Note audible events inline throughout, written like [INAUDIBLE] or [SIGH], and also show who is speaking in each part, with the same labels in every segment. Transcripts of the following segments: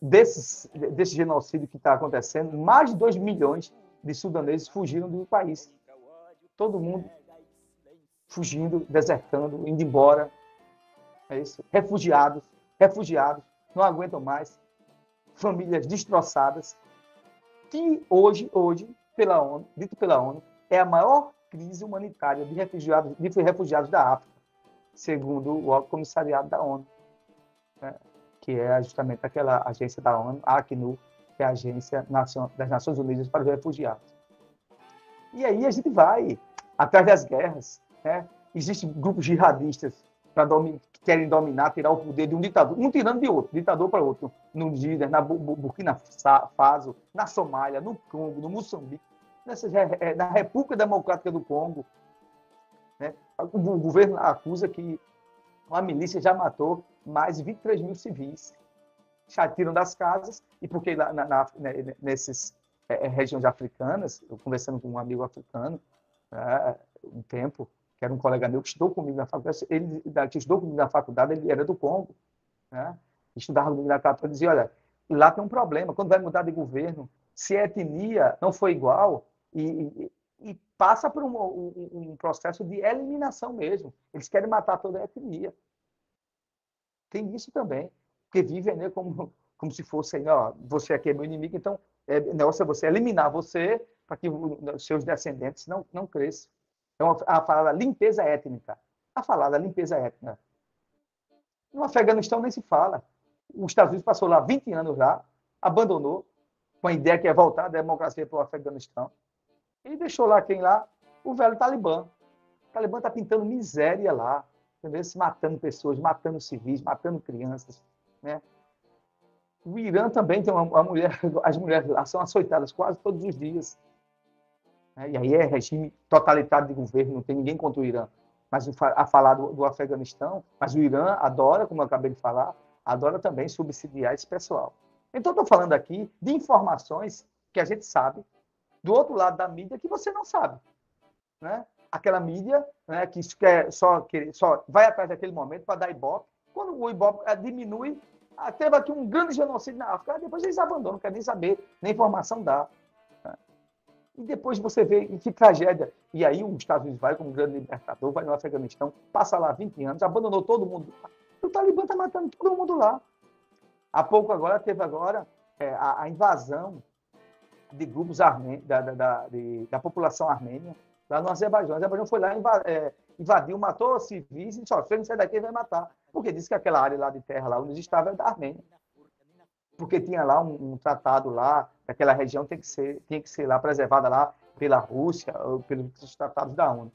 Speaker 1: desses, desse genocídio que está acontecendo, mais de 2 milhões de sudaneses fugiram do país. Todo mundo fugindo, desertando, indo embora. É isso. Refugiados, refugiados, não aguentam mais. Famílias destroçadas. Que hoje, hoje, pela ONU, dito pela ONU, é a maior crise humanitária de refugiados, de refugiados da África, segundo o Alto Comissariado da ONU, né? Que é justamente aquela agência da ONU, a ACNUR, que é a Agência das Nações Unidas para os Refugiados. E aí a gente vai atrás das guerras. Né? Existem grupos jihadistas domin que querem dominar, tirar o poder de um ditador, um tirando de outro, ditador para outro, no Níger, na Burkina Faso, na Somália, no Congo, no Moçambique nessa, na República Democrática do Congo. Né? O governo acusa que uma milícia já matou mais de 23 mil civis. Já tiram das casas, e porque na, na, né, nesses é, é, regiões africanas, eu conversando com um amigo africano, né, um tempo, que era um colega meu que estudou comigo na faculdade, ele que estudou comigo na faculdade, ele era do Congo, né? estudava comigo na capital, dizia, olha, lá tem um problema, quando vai mudar de governo, se a etnia não for igual, e, e, passa por um, um, um, processo de eliminação mesmo. Eles querem matar toda a etnia. Tem isso também, porque vivem né, como, como se fosse, ó, você aqui é meu inimigo, então é, negócio é você eliminar você para que os seus descendentes não, não cresçam. Então, a falada limpeza étnica. A falada limpeza étnica. No Afeganistão nem se fala. Os Estados Unidos passou lá 20 anos lá, abandonou, com a ideia que é voltar a democracia para o Afeganistão. E deixou lá quem lá? O velho Talibã. O Talibã está pintando miséria lá, entendeu? Se matando pessoas, matando civis, matando crianças, né? O Irã também tem uma, uma mulher, [LAUGHS] as mulheres lá são açoitadas quase todos os dias. Né? E aí é regime totalitário de governo, não tem ninguém contra o Irã. Mas a falar do, do Afeganistão, mas o Irã adora, como eu acabei de falar, adora também subsidiar esse pessoal. Então, estou falando aqui de informações que a gente sabe do outro lado da mídia que você não sabe. Né? Aquela mídia né, que quer só, que só vai atrás daquele momento para dar ibope. Quando o ibope eh, diminui, teve aqui um grande genocídio na África, depois eles abandonam, não querem nem saber, nem informação dá. Né? E depois você vê que tragédia. E aí os Estados Unidos vai como grande libertador, vai no Afeganistão, passa lá 20 anos, abandonou todo mundo. O Talibã está matando todo mundo lá. Há pouco agora, teve agora é, a, a invasão de grupos da, da, da, de, da, população armênia, lá no Azerbaijão. O Azerbaijão foi lá, é, invadiu, matou civis e disse, ó, ele sair daqui, vai matar. Porque disse que aquela área lá de terra, lá onde eles estavam, é da Armênia. Porque tinha lá um, um, tratado lá, daquela região tem que ser, tinha que ser lá preservada lá pela Rússia, pelos tratados da ONU.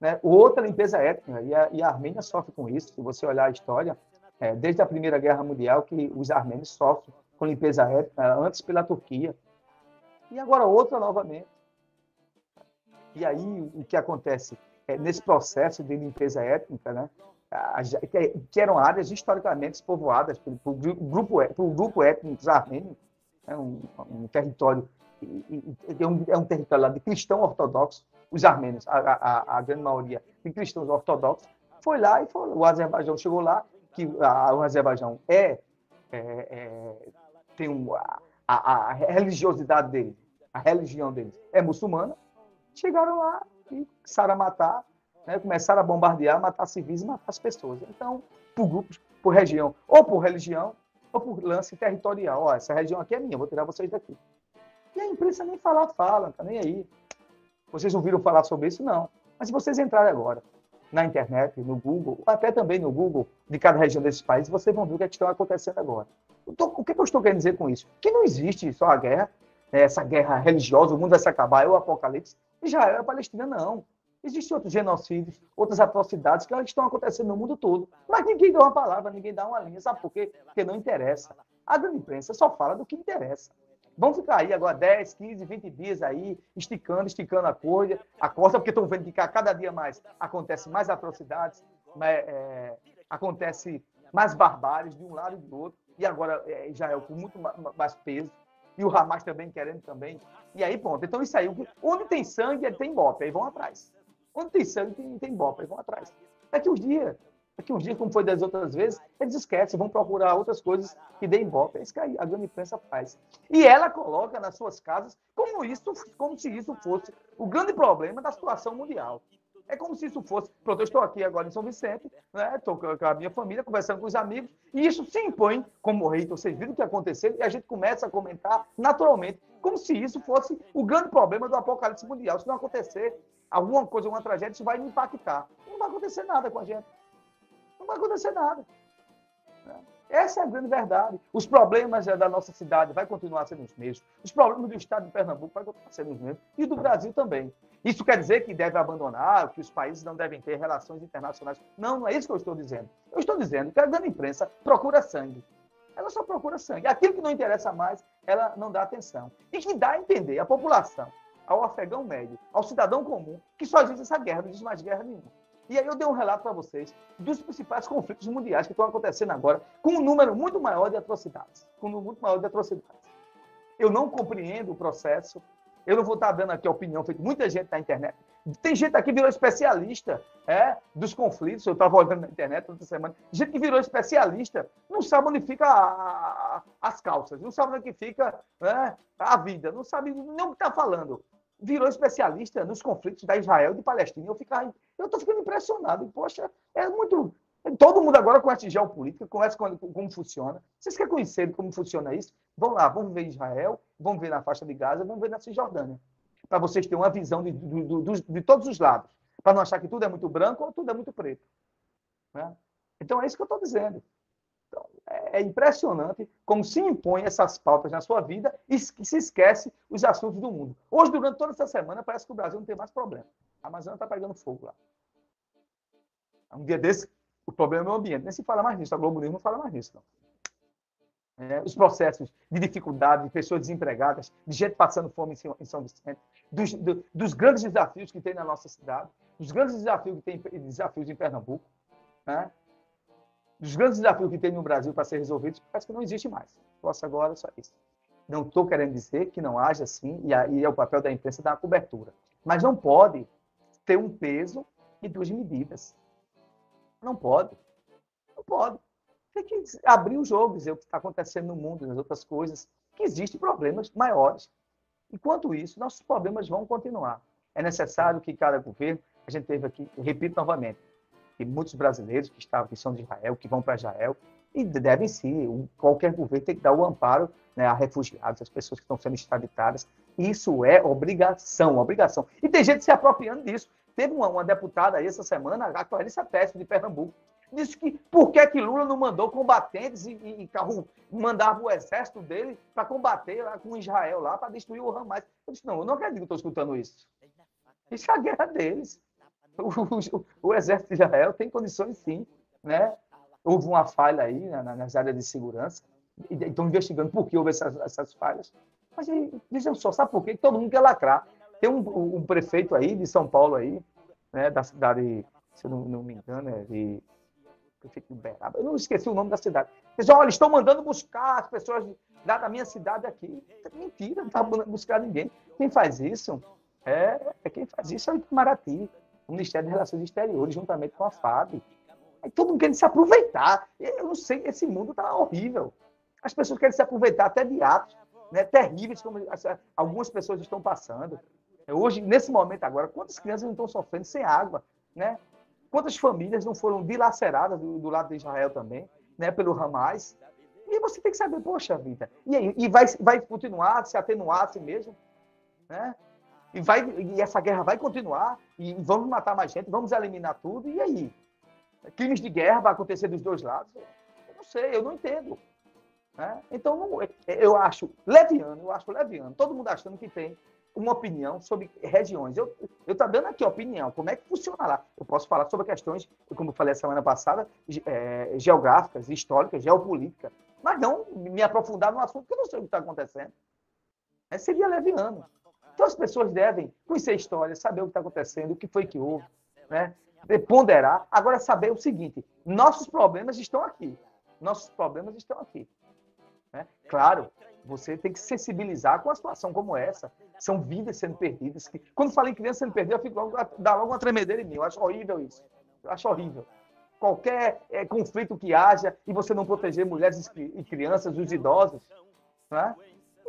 Speaker 1: Né? Outra limpeza étnica, e a, e a Armênia sofre com isso. Se você olhar a história, é, desde a Primeira Guerra Mundial, que os armênios sofrem com limpeza étnica, antes pela Turquia, e agora outra novamente. E aí o que acontece? É, nesse processo de limpeza étnica, né, que eram áreas historicamente povoadas por, por grupo, por grupo étnico armênio, é um, um, território, é um, é um território lá de cristão ortodoxo, os armênios, a, a, a, grande maioria de cristãos ortodoxos, foi lá e foi, o Azerbaijão chegou lá, que a, o Azerbaijão é, é, é tem um, a, a, religiosidade dele a religião deles é muçulmana, chegaram lá e começaram a matar, né? começaram a bombardear, matar civis e matar as pessoas. Então, por grupos, por região, ou por religião, ou por lance territorial. Ó, essa região aqui é minha, vou tirar vocês daqui. E a imprensa nem falar fala, tá nem aí. Vocês não viram falar sobre isso? Não. Mas se vocês entrarem agora na internet, no Google, até também no Google de cada região desses países, vocês vão ver o que, é que está acontecendo agora. O que eu estou querendo dizer com isso? Que não existe só a guerra, né, essa guerra religiosa, o mundo vai se acabar, é o apocalipse. Israel a Palestina, não. Existem outros genocídios, outras atrocidades que estão acontecendo no mundo todo. Mas ninguém dá uma palavra, ninguém dá uma linha. Sabe por quê? Porque não interessa. A grande imprensa só fala do que interessa. Vão ficar aí agora 10, 15, 20 dias aí, esticando, esticando a coisa, a costa, porque estão vendo que cada dia mais acontece mais atrocidades, né, é, acontece mais barbáries de um lado e do outro, e agora é, Israel com muito mais peso e o Hamas também querendo também. E aí, pronto. Então, isso aí, onde tem sangue, tem bope, aí vão atrás. Onde tem sangue, tem, tem bope, aí vão atrás. Daqui uns dias, Daqui uns dias, como foi das outras vezes, eles esquecem, vão procurar outras coisas que deem boca. É isso que a grande imprensa faz. E ela coloca nas suas casas como, isso, como se isso fosse o grande problema da situação mundial. É como se isso fosse. Pronto, eu estou aqui agora em São Vicente, né? estou com a minha família, conversando com os amigos, e isso se impõe como rei. Vocês viram o que aconteceu e a gente começa a comentar naturalmente, como se isso fosse o grande problema do apocalipse mundial. Se não acontecer alguma coisa, alguma tragédia, isso vai me impactar. Não vai acontecer nada com a gente. Não vai acontecer nada. Né? Essa é a grande verdade. Os problemas da nossa cidade vai continuar sendo os mesmos. Os problemas do estado de Pernambuco vai continuar sendo os mesmos. E do Brasil também. Isso quer dizer que deve abandonar, que os países não devem ter relações internacionais. Não, não é isso que eu estou dizendo. Eu estou dizendo que a grande imprensa procura sangue. Ela só procura sangue. Aquilo que não interessa mais, ela não dá atenção. E que dá a entender à população, ao afegão médio, ao cidadão comum, que só existe essa guerra, não existe mais guerra nenhuma. E aí eu dei um relato para vocês dos principais conflitos mundiais que estão acontecendo agora, com um número muito maior de atrocidades. Com um número muito maior de atrocidades. Eu não compreendo o processo. Eu não vou estar dando aqui a opinião feita muita gente na internet. Tem gente aqui que virou especialista é, dos conflitos. Eu estava olhando na internet outra semana. Gente que virou especialista, não sabe onde fica a, a, as calças, não sabe onde fica né, a vida, não sabe nem o que está falando virou especialista nos conflitos da Israel e de Palestina. Eu eu estou ficando impressionado. Poxa, é muito. Todo mundo agora conhece geopolítica, conhece como, como funciona. Vocês querem conhecer como funciona isso? Vão lá, vamos ver Israel, vamos ver na faixa de Gaza, vamos ver na Cisjordânia. Para vocês terem uma visão de, de, de, de todos os lados. Para não achar que tudo é muito branco ou tudo é muito preto. Né? Então é isso que eu estou dizendo. É, impressionante como se impõe essas pautas na sua vida e se esquece os assuntos do mundo. Hoje, durante toda essa semana, parece que o Brasil não tem mais problema. A Amazônia está pegando fogo lá. Um dia desse, o problema é o ambiente. Nem se fala mais nisso. A Globo News não fala mais nisso. Não. É, os processos de dificuldade, de pessoas desempregadas, de gente passando fome em São Vicente, dos, do, dos grandes desafios que tem na nossa cidade, dos grandes desafios que tem desafios em Pernambuco, né? Dos grandes desafios que tem no Brasil para ser resolvidos, parece que não existe mais. Posso agora só isso. Não estou querendo dizer que não haja assim, e aí é o papel da imprensa dar a cobertura. Mas não pode ter um peso e duas medidas. Não pode. Não pode. Tem que abrir o jogo, dizer o que está acontecendo no mundo, nas outras coisas, que existem problemas maiores. Enquanto isso, nossos problemas vão continuar. É necessário que cada governo, a gente teve aqui, repito novamente, e muitos brasileiros que estavam que são de Israel, que vão para Israel, e devem sim, qualquer governo tem que dar o amparo né, a refugiados, as pessoas que estão sendo extraditadas. Isso é obrigação, obrigação. E tem gente se apropriando disso. Teve uma, uma deputada aí essa semana, a Clarissa Teste, de Pernambuco, disse que por que, que Lula não mandou combatentes e, e, e carro, mandava o exército dele para combater lá com Israel, lá para destruir o Hamas. Eu disse, não, eu não acredito que estou escutando isso. Isso é a guerra deles. [LAUGHS] O, o, exército de Israel tem condições sim, né? Houve uma falha aí na, nas áreas de segurança, e estão investigando por que houve essas, essas falhas. Mas vejam só, sabe por quê? Todo mundo quer lacrar. Tem um, um, prefeito aí de São Paulo aí, né, da cidade, se eu não, não me engano, é de prefeito de Uberaba. Eu não esqueci o nome da cidade. Eles olha, estão mandando buscar as pessoas da, da minha cidade aqui. Mentira, não está buscar ninguém. Quem faz isso é, é quem faz isso é o Itamaraty o Ministério de Relações Exteriores, juntamente com a FAB. Aí todo mundo quer se aproveitar. Eu não sei, esse mundo está horrível. As pessoas querem se aproveitar até de atos né, terríveis, como algumas pessoas estão passando. Hoje, nesse momento agora, quantas crianças não estão sofrendo sem água? Né? Quantas famílias não foram dilaceradas do, do lado de Israel também, né, pelo Hamas? E você tem que saber, poxa vida, e, aí, e vai, vai continuar, se atenuar assim mesmo? Né? E, vai, e essa guerra vai continuar, e vamos matar mais gente, vamos eliminar tudo, e aí? Crimes de guerra vai acontecer dos dois lados? Eu não sei, eu não entendo. Né? Então, não, eu acho leviano, eu acho leviano, todo mundo achando que tem uma opinião sobre regiões. Eu estou dando aqui opinião, como é que funciona lá. Eu posso falar sobre questões, como eu falei a semana passada, é, geográficas, históricas, geopolíticas, mas não me aprofundar no assunto, que eu não sei o que está acontecendo. É, seria leviano. Então as pessoas devem conhecer a história, saber o que está acontecendo, o que foi que houve, né? ponderar. Agora, saber o seguinte: nossos problemas estão aqui. Nossos problemas estão aqui. Né? Claro, você tem que sensibilizar com uma situação como essa. São vidas sendo perdidas. Quando falo em criança sendo perdida, eu fico logo, dá logo uma tremedeira em mim. Eu acho horrível isso. Eu acho horrível. qualquer é, conflito que haja e você não proteger mulheres e crianças, os idosos. Né?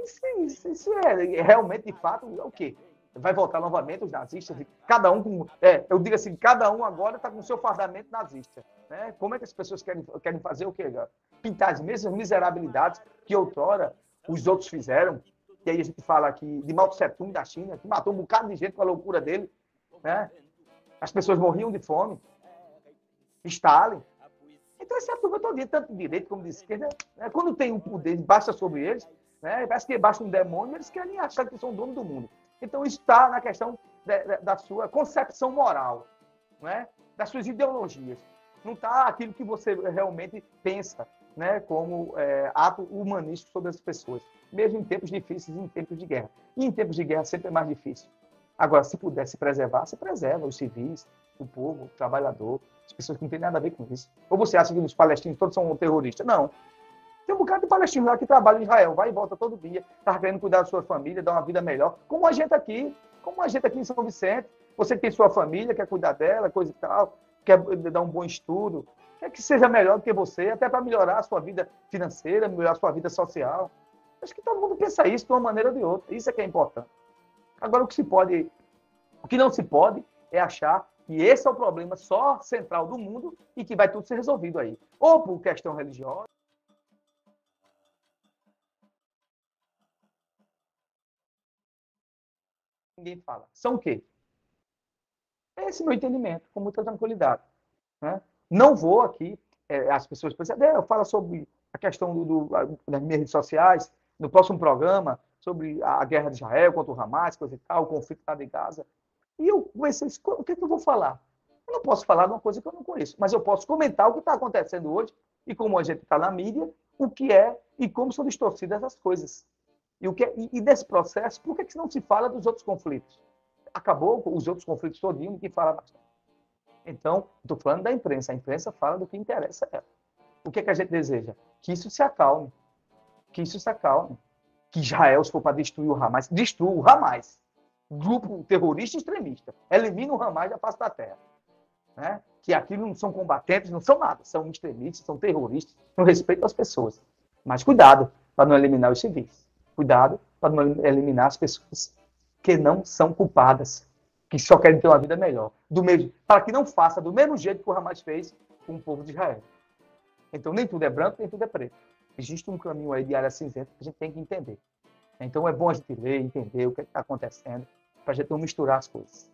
Speaker 1: Isso, isso, isso é, realmente, de fato, é o quê? Vai voltar novamente os nazistas, cada um com. É, eu digo assim, cada um agora está com o seu fardamento nazista. Né? Como é que as pessoas querem, querem fazer o quê? Pintar as mesmas miserabilidades que outrora os outros fizeram. E aí a gente fala aqui de Mao Tse Tung da China, que matou um bocado de gente com a loucura dele. Né? As pessoas morriam de fome. Stalin. Então, essa turma todo tanto de direita como de esquerda, né? quando tem um poder, baixa sobre eles, né? parece que baixa um demônio, eles querem achar que são dono do mundo. Então, está na questão da, da, sua concepção moral, né? das suas ideologias. Não está aquilo que você realmente pensa né? como é, ato humanístico sobre as pessoas, mesmo em tempos difíceis, em tempos de guerra. E em tempos de guerra sempre é mais difícil. Agora, se pudesse preservar, se preserva os civis, o povo, o trabalhador, as pessoas que não têm nada a ver com isso. Ou você acha que os palestinos todos são terroristas? Não. Tem um bocado de palestinos lá que trabalham em Israel, vai e volta todo dia, está querendo cuidar da sua família, dar uma vida melhor, como a gente aqui, como a gente aqui em São Vicente. Você tem sua família, quer cuidar dela, coisa e tal, quer dar um bom estudo, quer que seja melhor do que você, até para melhorar a sua vida financeira, melhorar a sua vida social. Acho que todo mundo pensa isso de uma maneira ou de outra. Isso é que é importante. Agora, o que se pode, o que não se pode é achar que esse é o problema só central do mundo e que vai tudo ser resolvido aí. Ou por questão religiosa, ninguém fala. São o quê? Esse é meu entendimento, com muita tranquilidade. Né? Não vou aqui, é, as pessoas pensam, é, eu falo sobre a questão do, do, das minhas redes sociais, no próximo programa, sobre a guerra de Israel contra o Hamas, coisa e tal, o conflito lá de Gaza. E eu comecei, o que, é que eu vou falar? Eu não posso falar de uma coisa que eu não conheço, mas eu posso comentar o que está acontecendo hoje e como a gente está na mídia, o que é e como são distorcidas as coisas. E, o que é, e, e desse processo, por que, que não se fala dos outros conflitos? Acabou os outros conflitos todinho que fala bastante. Então, estou falando da imprensa. A imprensa fala do que interessa a ela. O que, é que a gente deseja? Que isso se acalme. Que isso se acalme. Que Israel, se for para destruir o Hamas, destrua o Hamas grupo terrorista extremista. Elimina o Hamas da face da terra. Né? Que aqui não são combatentes, não são nada, são extremistas, são terroristas, não respeitam as pessoas. Mas cuidado para não eliminar os civis. Cuidado para não eliminar as pessoas que não são culpadas, que só querem ter uma vida melhor. Do mesmo, para que não faça do mesmo jeito que o Hamas fez com o povo de Israel. Então, nem tudo é branco, nem tudo é preto. Existe um caminho aí de área cinzenta que a gente tem que entender. Então é bom a gente ler, entender o que é está acontecendo, para a gente não misturar as coisas.